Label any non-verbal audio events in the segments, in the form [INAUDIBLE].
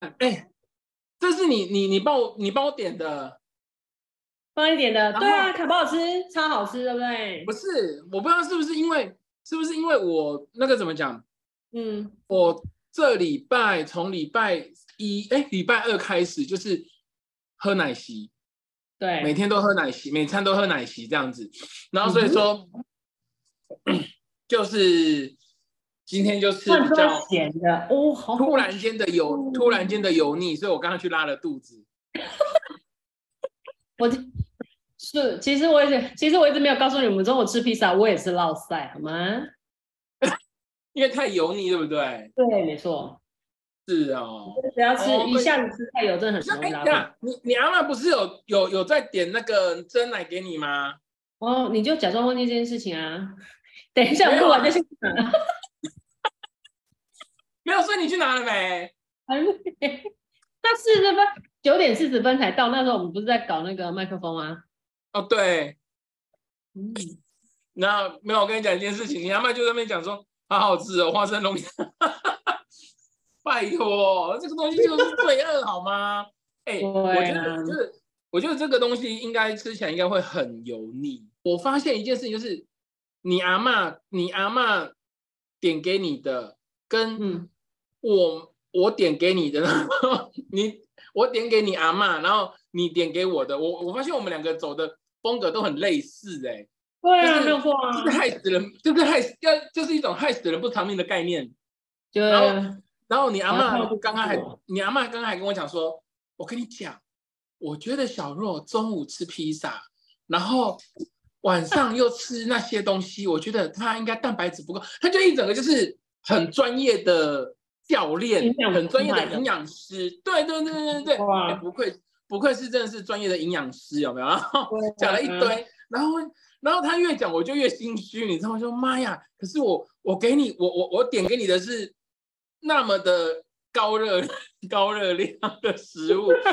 哎，这是你你你帮我你帮我点的，帮你点的，对啊，好不好吃？超好吃，对不对？不是，我不知道是不是因为是不是因为我那个怎么讲？嗯，我这礼拜从礼拜一哎礼拜二开始就是喝奶昔，对，每天都喝奶昔，每餐都喝奶昔这样子，然后所以说、嗯、[COUGHS] 就是。今天就是比较咸的哦，好突然间的油，突然间的油腻，所以我刚刚去拉了肚子。[LAUGHS] 我是其实我也其实我一直没有告诉你们，中午吃披萨我也是落赛，好吗？[LAUGHS] 因为太油腻，对不对？对，没错。是哦。只要吃一下子吃太油，真的很容易拉肚你你阿妈不是有有有在点那个蒸奶给你吗？哦，你就假装忘记这件事情啊。[LAUGHS] 等一下，我录完就去没有，所以你去拿了没？还没。那四十分，九点四十分才到。那时候我们不是在搞那个麦克风吗？哦，对。嗯。那没有，我跟你讲一件事情，你阿妈就在那边讲说，好好吃哦，花生龙虾 [LAUGHS] 拜托，这个东西就是罪恶，好吗？哎、欸，我觉得就是，我觉得这个东西应该吃起来应该会很油腻。我发现一件事情，就是你阿妈，你阿妈点给你的。跟我我点给你的，然 [LAUGHS] 后你我点给你阿嬷，然后你点给我的，我我发现我们两个走的风格都很类似哎、欸，对啊，没有错啊，就是害死人，就是害死要就是一种害死人不偿命的概念。对，然后然后你阿嬷刚刚还你阿嬷刚刚还跟我讲说，我跟你讲，我觉得小若中午吃披萨，然后晚上又吃那些东西，我觉得他应该蛋白质不够，他就一整个就是。很专业的教练，很专业的营养师，对对对对对对，欸、不愧不愧是真的是专业的营养师，有没有？然后 [LAUGHS] 讲了一堆，然后然后他越讲我就越心虚，你知道吗？说妈呀，可是我我给你我我我点给你的是那么的高热 [LAUGHS] 高热量的食物，[LAUGHS]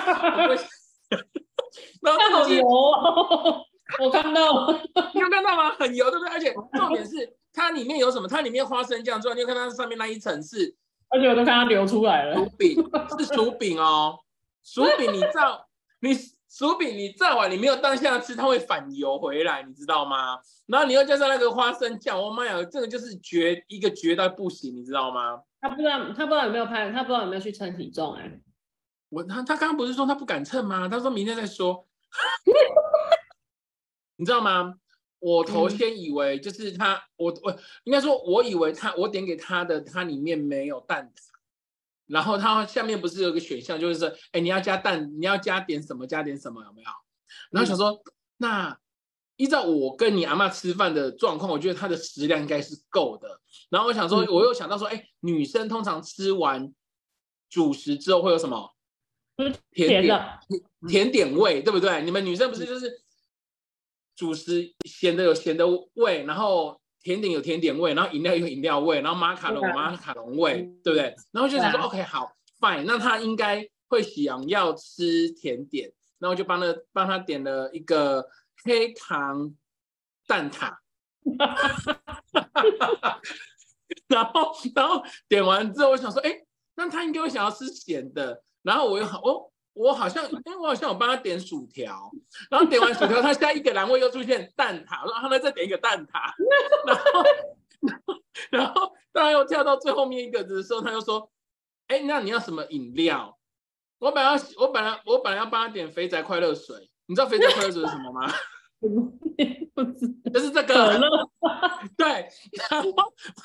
然后好油哦，我看到，你有看到吗？很油，对不对？而且重点是。它里面有什么？它里面花生酱之外，你有看到上面那一层是？而且我都看它流出来了。薯饼是薯饼哦，[LAUGHS] 薯饼你炸，你薯饼你炸完，你没有当下吃，它会反油回来，你知道吗？然后你又加上那个花生酱，我妈呀，这个就是绝一个绝到不行，你知道吗？他不知道，他不知道有没有拍，他不知道有没有去称体重哎、欸。我他他刚刚不是说他不敢称吗？他说明天再说。[LAUGHS] 你知道吗？我头先以为就是他，嗯、我我应该说，我以为他我点给他的，它里面没有蛋挞，然后它下面不是有个选项，就是说，哎，你要加蛋，你要加点什么，加点什么，有没有？然后想说，嗯、那依照我跟你阿嬷吃饭的状况，我觉得它的食量应该是够的。然后我想说，嗯、我又想到说，哎，女生通常吃完主食之后会有什么？甜点，甜点味，对不对？你们女生不是就是？主食咸的有咸的味，然后甜点有甜点味，然后饮料有饮料味，然后马卡龙有马卡龙味，对不对？然后就想说、啊、OK 好，fine，那他应该会想要吃甜点，然后就帮他帮他点了一个黑糖蛋挞，[LAUGHS] 然后然后点完之后，我想说，哎，那他应该会想要吃咸的，然后我又好哦。我好像，因为我好像有帮他点薯条，然后点完薯条，他下一个栏位又出现蛋挞，然后他再点一个蛋挞，然后，然后，然后当然又跳到最后面一个的时候，他又说：“哎，那你要什么饮料？”我本来要，我本来我本来要帮他点肥宅快乐水，你知道肥宅快乐水是什么吗？[LAUGHS] [LAUGHS] 就是这个，对。然后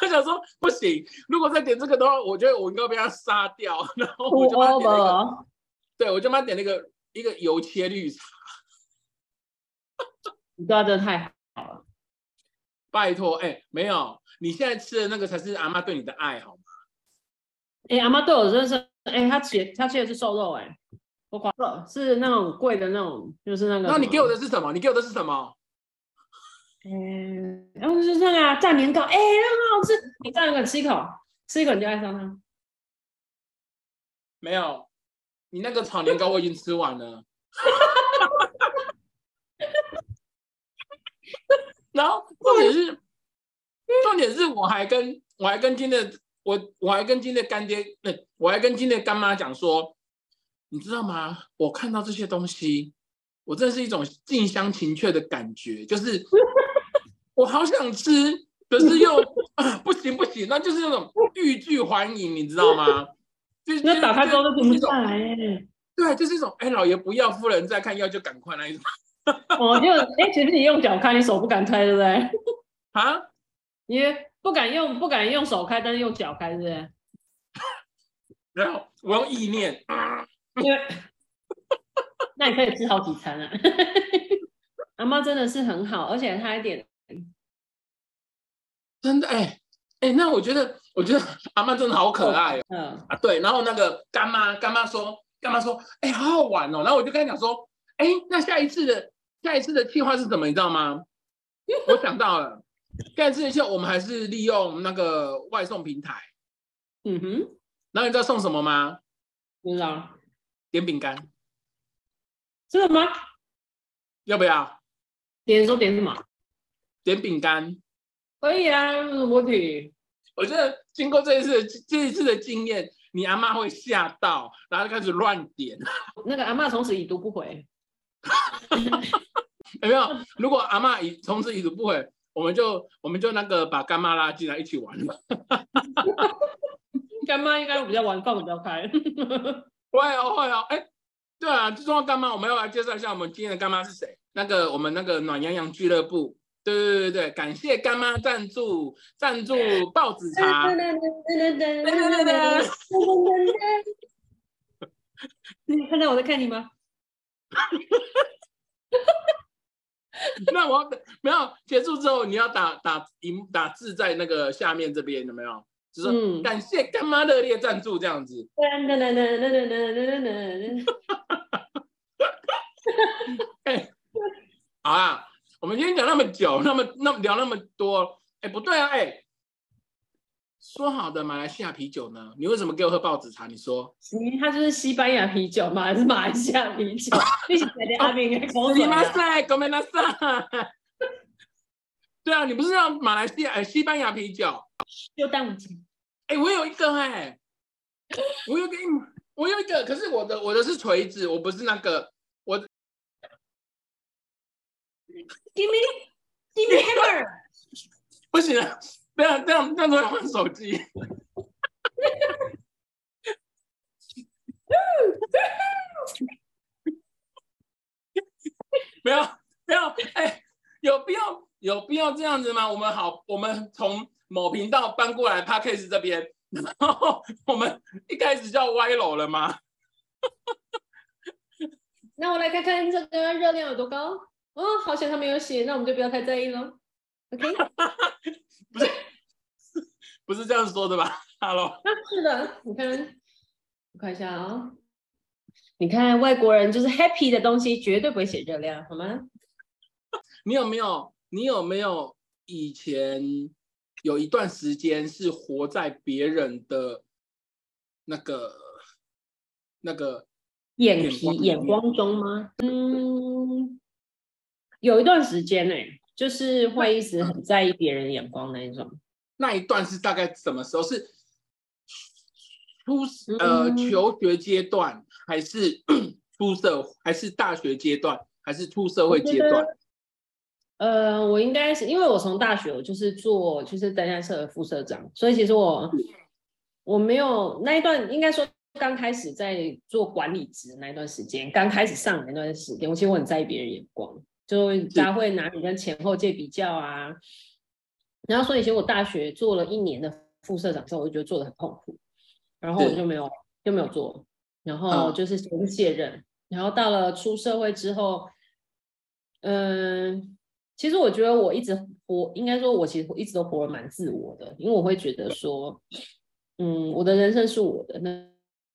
我想说，不行，如果再点这个的话，我觉得我应该被他杀掉。然后我就帮他点那个。对，我就帮他点那个一个油切绿茶，[LAUGHS] 你知道这太好了，[LAUGHS] 拜托，哎，没有，你现在吃的那个才是阿妈对你的爱，好吗？哎，阿妈对我真的是，哎，她切她切的是瘦肉，哎，我狂了，是那种贵的那种，就是那个。那你给我的是什么？你给我的是什么？嗯，然后就是那个炸年糕，哎，那很好吃，你炸一个吃一口，吃一口你就爱上它。没有。你那个炒年糕我已经吃完了，[LAUGHS] 然后重点是，重点是我还跟我还跟今天的我我还跟今天的干爹，那，我还跟今天的干妈讲说，你知道吗？我看到这些东西，我真是一种近乡情怯的感觉，就是 [LAUGHS] 我好想吃，可是又、[LAUGHS] 不行不行，那就是那种欲拒还迎，你知道吗？就是那打开之后都停不下来哎。对，就是一种哎，老爷不要，夫人在看，要就赶快那一种。我 [LAUGHS] 就哎，其实你用脚开，你手不敢推，对不对？[LAUGHS] 啊？你不敢用，不敢用手开，但是用脚开，对不对？[LAUGHS] 然后我用意念。那你可以吃好几餐啊！阿妈真的是很好，而且她一点真的哎哎，那我觉得，我觉得阿妈真的好可爱哦。嗯啊，对，然后那个干妈，干妈说。干妈说？哎、欸，好好玩哦！然后我就跟他讲说，哎、欸，那下一次的下一次的计划是什么？你知道吗？我想到了，下一次的我们还是利用那个外送平台。嗯哼。然后你知道送什么吗？不知道。点饼干。真的吗？要不要？点说点什么？点饼干。可以啊，没问题。我觉得经过这一次这一次的经验。你阿妈会吓到，然后就开始乱点。[LAUGHS] 那个阿妈从此已读不回。有没有？如果阿妈已从此已读不回，我们就我们就那个把干妈拉进来一起玩了。[LAUGHS] 干妈应该比较玩放的比较开。[LAUGHS] 会哦会哦，哎，对啊，就说到干妈，我们要来介绍一下我们今天的干妈是谁？那个我们那个暖洋洋俱乐部。对对对对，感谢干妈赞助赞助报纸茶。你看到我在看你吗？那我 [LAUGHS] 没有结束之后，你要打打打字在那个下面这边有没有？就是感谢干妈热烈赞助这样子。[LAUGHS] 哎，好啊。我们今天讲那么久，那么那么聊那么多，哎，不对啊，哎，说好的马来西亚啤酒呢？你为什么给我喝报纸茶？你说，嗯，它就是西班牙啤酒吗？还是马来西亚啤酒？[LAUGHS] 你是谁的阿明？你妈塞，ごめんなさい。对啊，你不是要马来西亚、哎、西班牙啤酒？就当我听。哎，我有一个哎，[LAUGHS] 我有给你，我有一个，可是我的我的是锤子，我不是那个。 [LAUGHS] Give me, give me hammer！[LAUGHS] 不行了，这样这样这样子换手机。没有没有，哎、欸，有必要有必要这样子吗？我们好，我们从某频道搬过来 Podcast 这边，然后我们一开始就要歪楼了吗？那我来看看这个热量有多高。哦，好险他没有写，那我们就不要太在意了。OK，[LAUGHS] 不是，不是这样说的吧？Hello，啊，是的，你看，我看一下啊、哦，你看外国人就是 happy 的东西绝对不会写热量，好吗？你有没有？你有没有以前有一段时间是活在别人的那个那个眼皮眼光中吗？嗯。有一段时间呢、欸，就是会一直很在意别人的眼光那一种。那一段是大概什么时候？是初呃求学阶段，还是 [CLEARS THROAT] 出社，还是大学阶段，还是出社会阶段？呃，我应该是因为我从大学我就是做就是登山社的副社长，所以其实我我没有那一段，应该说刚开始在做管理职那一段时间，刚开始上那段时间，我其实我很在意别人眼光。就大家会拿你跟前后届比较啊，然后所以其实我大学做了一年的副社长之后，我就觉得做的很痛苦，然后我就没有就没有做，然后就是先卸任，然后到了出社会之后，嗯，其实我觉得我一直活，应该说我其实一直都活得蛮自我的，因为我会觉得说，嗯，我的人生是我的，那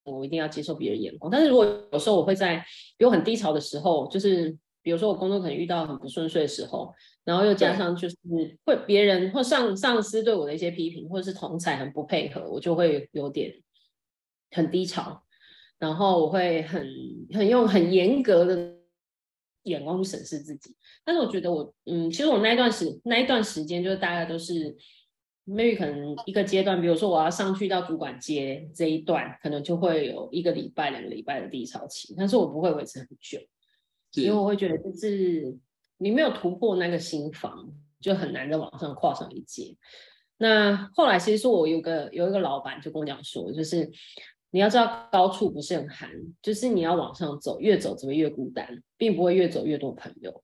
我一定要接受别人眼光，但是如果有时候我会在比如很低潮的时候，就是。比如说我工作可能遇到很不顺遂的时候，然后又加上就是会别人或上上司对我的一些批评，或者是同才很不配合，我就会有点很低潮，然后我会很很用很严格的眼光去审视自己。但是我觉得我嗯，其实我那一段时那一段时间就是大概都是 maybe 可能一个阶段，比如说我要上去到主管阶这一段，可能就会有一个礼拜、两个礼拜的低潮期，但是我不会维持很久，因为我会觉得就是你没有突破那个心房，就很难再往上跨上一阶。那后来其实说我有个有一个老板就跟我讲说，就是你要知道高处不胜寒，就是你要往上走，越走只会越孤单，并不会越走越多朋友。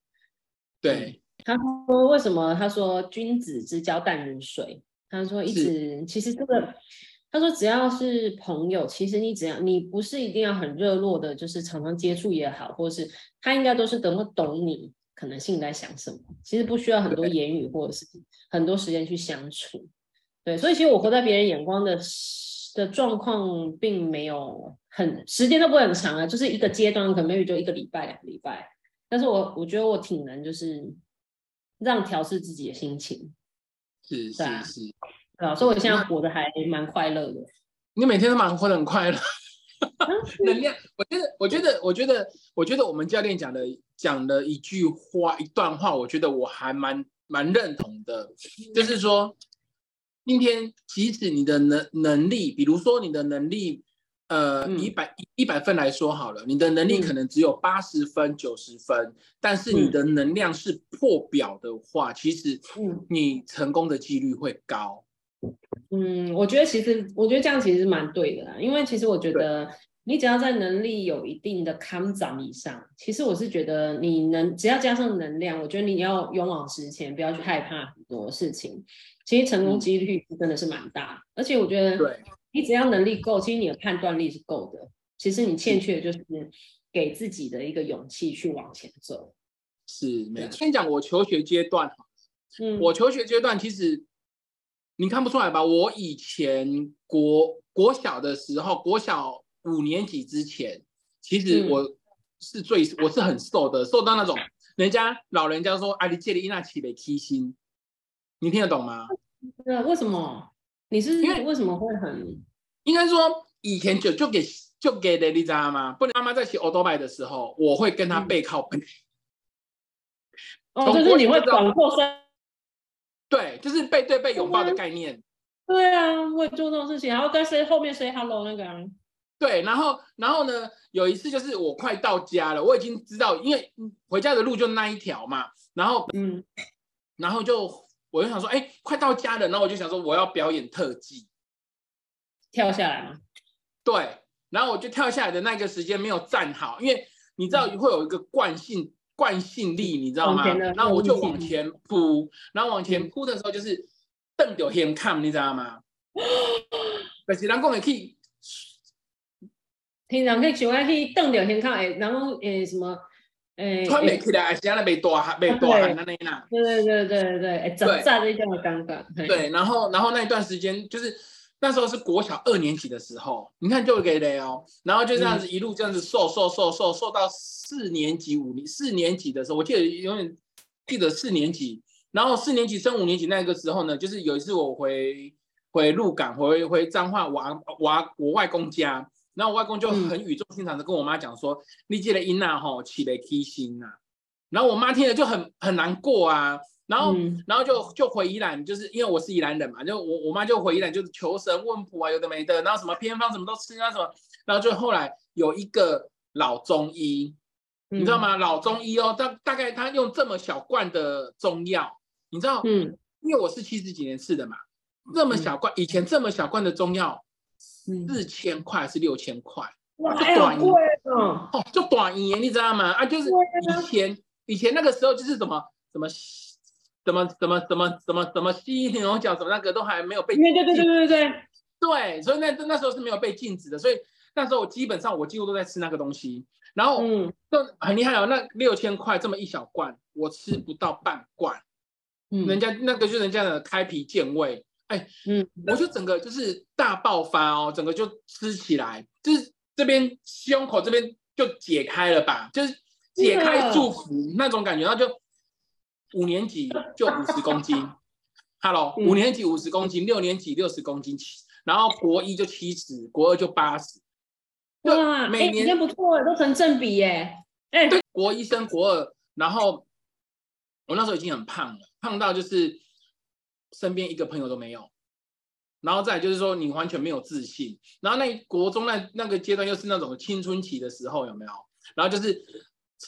对，他说为什么？他说君子之交淡如水。他说：“一直其实这个，他说只要是朋友，其实你只要你不是一定要很热络的，就是常常接触也好，或是他应该都是能够懂你可能性在想什么。其实不需要很多言语或者是很多时间去相处。对，所以其实我活在别人眼光的的状况，并没有很时间都不会很长啊，就是一个阶段，可能 maybe 就一个礼拜、两个礼拜。但是我我觉得我挺能就是让调试自己的心情。”是是是，对啊，所以我现在活得还蛮快乐的。你每天都蛮活得很快乐，[LAUGHS] 能量。我觉得，我觉得，我觉得，我觉得我们教练讲的讲的一句话，一段话，我觉得我还蛮蛮认同的，就是说，今天即使你的能能力，比如说你的能力。呃，一百一百分来说好了，你的能力可能只有八十分、九十分，嗯，但是你的能量是破表的话，嗯，其实你成功的几率会高。嗯，我觉得其实我觉得这样其实蛮对的啦，因为其实我觉得你只要在能力有一定的康长以上，其实我是觉得你能只要加上能量，我觉得你要勇往直前，不要去害怕很多事情，其实成功几率真的是蛮大，嗯，而且我觉得对。你只要能力够，其实你的判断力是够的。其实你欠缺的就是给自己的一个勇气去往前走。是，没错。先讲我求学阶段，嗯，我求学阶段其实你看不出来吧？我以前国国小的时候，国小五年级之前，其实我是最、嗯、我是很瘦的，瘦到那种人家老人家说啊，你借的伊娜奇的开心，你听得懂吗？那为什么？你是因为为什么会很？应该说以前就就给就给的，你知道吗？不然妈妈在骑欧多拜的时候，我会跟他背靠背。嗯、哦，就是你会转过身。对，就是背对背拥抱的概念。对啊，我也做这种事情，然后跟谁后面 say hello 那个、啊。对，然后然后呢，有一次就是我快到家了，我已经知道，因为回家的路就那一条嘛，然后嗯，然后就。我就想说，哎、欸，快到家了，然后我就想说，我要表演特技，跳下来吗？对，然后我就跳下来的那个时间没有站好，因为你知道会有一个惯性惯性力，你知道吗？然后我就往前扑，然后往前扑的时候就是瞪着先看，你知道吗？[GASPS] 但是人讲的可以，平常可以喜欢去瞪着先看，哎，然后诶什么？哎，穿没起来，而且那没多汗，没多汗那那。对对对对对，哎，整炸的一样的尴尬。对，然后然后那一段时间，就是那时候是国小二年级的时候，你看就给雷哦，然后就这样子一路这样子瘦瘦瘦瘦瘦到四年级五年四年级的时候，我记得永远记得四年级，然后四年级升五年级那个时候呢，就是有一次我回回鹿港回回彰化我我我外公家。然后我外公就很语重心长的跟我妈讲说：“嗯、你记得伊娜吼起来开心呐。”然后我妈听了就很很难过啊。然后、嗯、然后就就回宜兰，就是因为我是宜兰人嘛，就我我妈就回宜兰，就是求神问卜啊，有的没的，然后什么偏方什么都吃啊什么。然后就后来有一个老中医，嗯、你知道吗？老中医哦，大大概他用这么小罐的中药，你知道？嗯，因为我是七十几年次的嘛，这么小罐，嗯、以前这么小罐的中药。四千块是六千块？哇，就短贵哦！哦，就短一，你知道吗？啊，就是以前以前那个时候就是什么什么什么怎么怎么怎么怎么西医牛角什么那个都还没有被对对对对对对。对，所以那那时候是没有被禁止的，所以那时候我基本上我几乎都在吃那个东西，然后嗯，就很厉害哦，那六千块这么一小罐，我吃不到半罐，嗯，人家那个就是人家的开脾健胃。哎，嗯，我就整个就是大爆发哦，整个就吃起来，就是这边胸口这边就解开了吧，就是解开祝福那种感觉，然后就五年级就五十公斤，Hello，五年级五十公斤，六年级六十公斤，然后国一就七十，国二就八十，哇，每年哎，不错哎，都成正比耶，哎，对，国一升国二，然后我那时候已经很胖了，胖到就是。身边一个朋友都没有，然后再就是说你完全没有自信，然后那国中那那个阶段又是那种青春期的时候，有没有？然后就是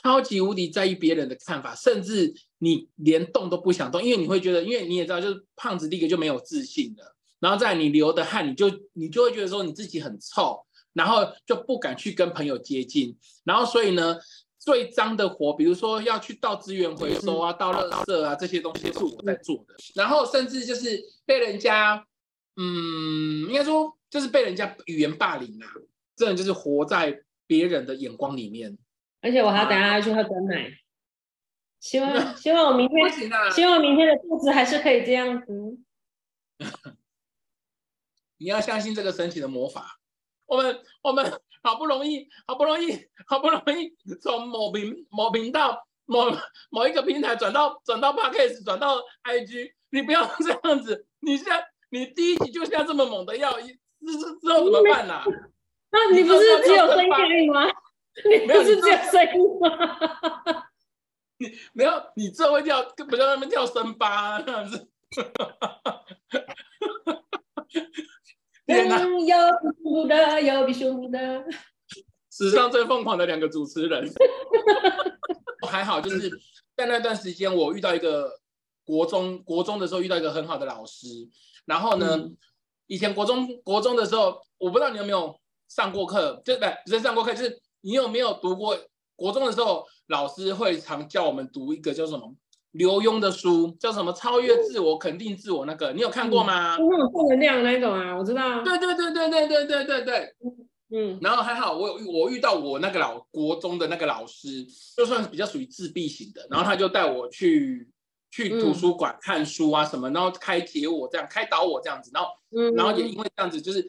超级无敌在意别人的看法，甚至你连动都不想动，因为你会觉得，因为你也知道，就是胖子第一个就没有自信了，然后再你流的汗，你就你就会觉得说你自己很臭，然后就不敢去跟朋友接近，然后所以呢。最脏的活，比如说要去倒资源回收啊、倒垃圾啊，这些东西是我在做的。然后甚至就是被人家，嗯，应该说就是被人家语言霸凌啊，这种就是活在别人的眼光里面。而且我还要等下要去喝珍奶，希望希望我明天，希望明天的肚子还是可以这样子。[LAUGHS] 你要相信这个神奇的魔法。我们我们。好不容易，好不容易，好不容易从某频某频道某某一个平台转到转到 Podcast 转到 IG，你不要这样子。你现在你第一集就像这么猛的要，之之后怎么办呢、啊？那你不是只有声音吗？[LAUGHS] 你不是只有声音吗？[LAUGHS] 你没有，你这会跳，不叫他们跳森巴这样子。[LAUGHS] 天哪！有比的，有比熊的，史上最疯狂的两个主持人。还好，就是在那段时间，我遇到一个国中国中的时候遇到一个很好的老师。然后呢，嗯、以前国中国中的时候，我不知道你有没有上过课，就不是上过课，就是你有没有读过国中的时候，老师会常叫我们读一个叫什么？刘墉的书叫什么？超越自我，肯定自我。那个你有看过吗？那种负能量那种啊，我知道。对对对对对对对对对。嗯。然后还好，我有我遇到我那个老国中的那个老师，就算是比较属于自闭型的，然后他就带我去去图书馆看书啊什么，然后开解我这样，开导我这样子，然后然后也因为这样子，就是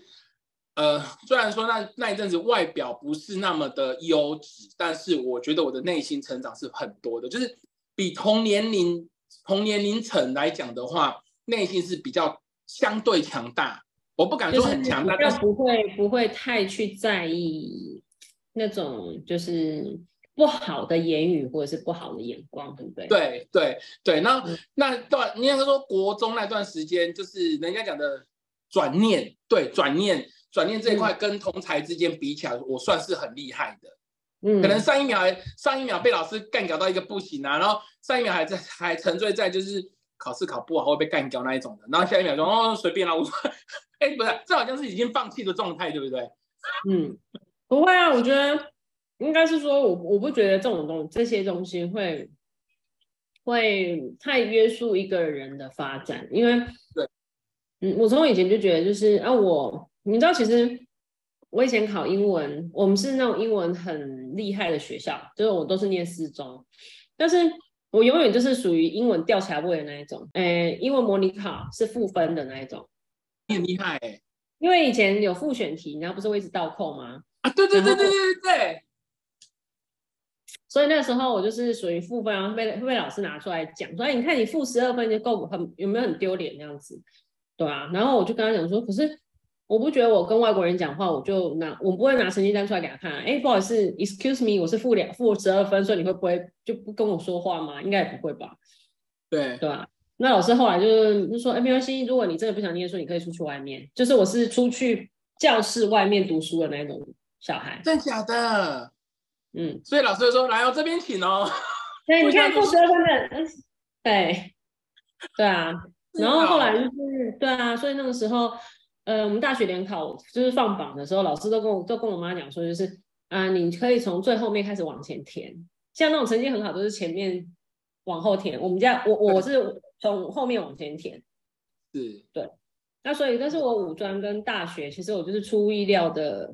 呃，虽然说那那一阵子外表不是那么的优质，但是我觉得我的内心成长是很多的，就是。比同年龄同年龄层来讲的话，内心是比较相对强大。我不敢说很强大，但不会不会太去在意那种就是不好的言语或者是不好的眼光，对不对？对对对。那、嗯、那段你应该说国中那段时间，就是人家讲的转念，对转念转念这一块跟同才之间比起来，我算是很厉害的。嗯，可能上一秒还上一秒被老师干掉到一个不行啊，然后上一秒还在还沉醉在就是考试考不好会被干掉那一种的，然后下一秒说哦随便啦，我说 [LAUGHS] 哎不是，这好像是已经放弃的状态，对不对？嗯，不会啊，我觉得应该是说我我不觉得这种东这些东西会会太约束一个人的发展，因为对，嗯，我从以前就觉得就是啊我你知道其实。我以前考英文，我们是那种英文很厉害的学校，就是我都是念四中，但是我永远就是属于英文吊起来位的那一种。诶，英文模拟考是负分的那一种，你很厉害诶。因为以前有复选题，然后不是会一直倒扣吗？啊，对对对对对对。所以那时候我就是属于负分，然后被会被老师拿出来讲，所以你看你负十二分就够很有没有很丢脸那样子，对啊。然后我就跟他讲说，可是。我不觉得我跟外国人讲话，我就拿我不会拿成绩单出来给他看。哎，不好意思，excuse me，我是负两负十二分，所以你会不会就不跟我说话吗？应该也不会吧？对对吧？那老师后来就就说，哎，没关系，如果你真的不想念书，你可以出去外面。就是我是出去教室外面读书的那种小孩。真假的？嗯。所以老师就说，来哦，这边请哦。对，[LAUGHS] 你看负十二分的，对对啊。[LAUGHS] 然后后来就是对啊，所以那个时候。呃，我们大学联考就是放榜的时候，老师都跟我都跟我妈讲说，就是啊，你可以从最后面开始往前填，像那种成绩很好都是前面往后填。我们家我我是从后面往前填，是，对。那所以，但是我五专跟大学，其实我就是出乎意料的，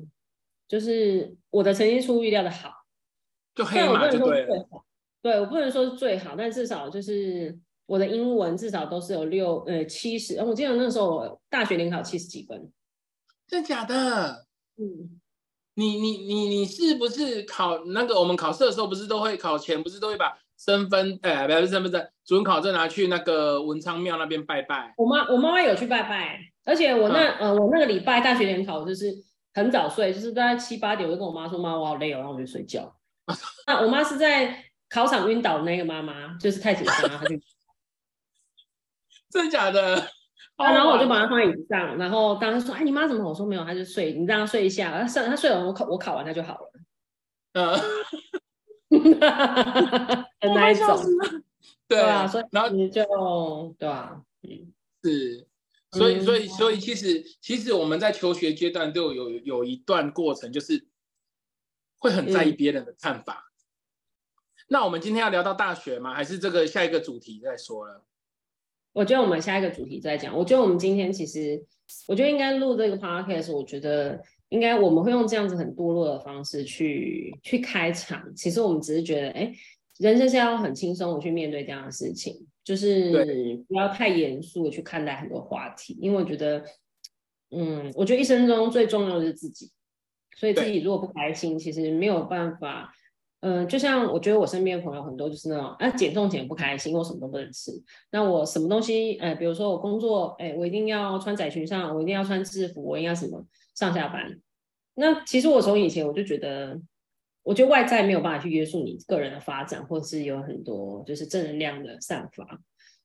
就是我的成绩出乎意料的好，就黑马就对了。对，我不能说是最好，但至少就是。我的英文至少都是有六呃七十，我记得那时候我大学联考七十几分，真假的？嗯，你你你你是不是考那个我们考试的时候不是都会考前不是都会把身份哎不是身份证准考证拿去那个文昌庙那边拜拜？我妈我妈妈有去拜拜，而且我那、嗯、呃我那个礼拜大学联考就是很早睡，就是大概七八点我就跟我妈说，妈我好累哦，然后我就睡觉。[LAUGHS] 那我妈是在考场晕倒的那个妈妈，就是太紧张了，她就。真的假的？[LAUGHS] 啊，然后我就把他放在椅子上，然后当时说：“哎，你妈怎么？”我说：“没有，他就睡，你让他睡一下。”他睡，他睡完，我考我考完他就好了。[LAUGHS] 嗯，很那一种，对啊，所以然后你就对啊，嗯，是，所以所以所以其实其实我们在求学阶段就有有有一段过程，就是会很在意别人的看法。那我们今天要聊到大学吗？还是这个下一个主题再说了？我觉得我们下一个主题再讲。我觉得我们今天其实，我觉得应该录这个 podcast。我觉得应该我们会用这样子很堕落的方式去去开场。其实我们只是觉得，哎，人生是要很轻松的去面对这样的事情，就是不要太严肃的去看待很多话题。因为我觉得，嗯，我觉得一生中最重要的是自己，所以自己如果不开心，其实没有办法。嗯，就像我觉得我身边的朋友很多就是那种，啊，减重减不开心，我什么都不能吃。那我什么东西，呃，比如说我工作，哎，我一定要穿窄裙上，我一定要穿制服，我应该什么上下班。那其实我从以前我就觉得，我觉得外在没有办法去约束你个人的发展，或是有很多就是正能量的散发。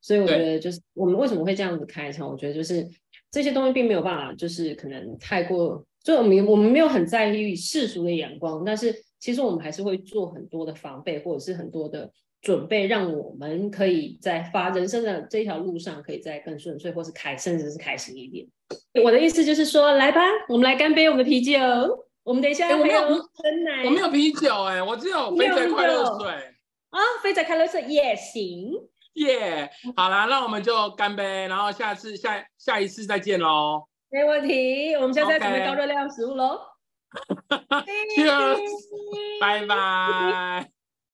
所以我觉得就是我们为什么会这样子开场，我觉得就是这些东西并没有办法，就是可能太过，就我们我们没有很在意世俗的眼光，但是。其实我们还是会做很多的防备，或者是很多的准备，让我们可以在发人生的这条路上，可以再更顺遂，或是开，甚至是开心一点。我的意思就是说，来吧，我们来干杯，我们的啤酒。我们等一下还有珍奶，我没有啤酒哎、欸，我只有肥仔快乐水啊，肥仔快乐水也行。耶、yeah，好啦，那我们就干杯，然后下次下下一次再见喽。没问题，我们现在在准备高热量食物喽。Cheers，拜拜。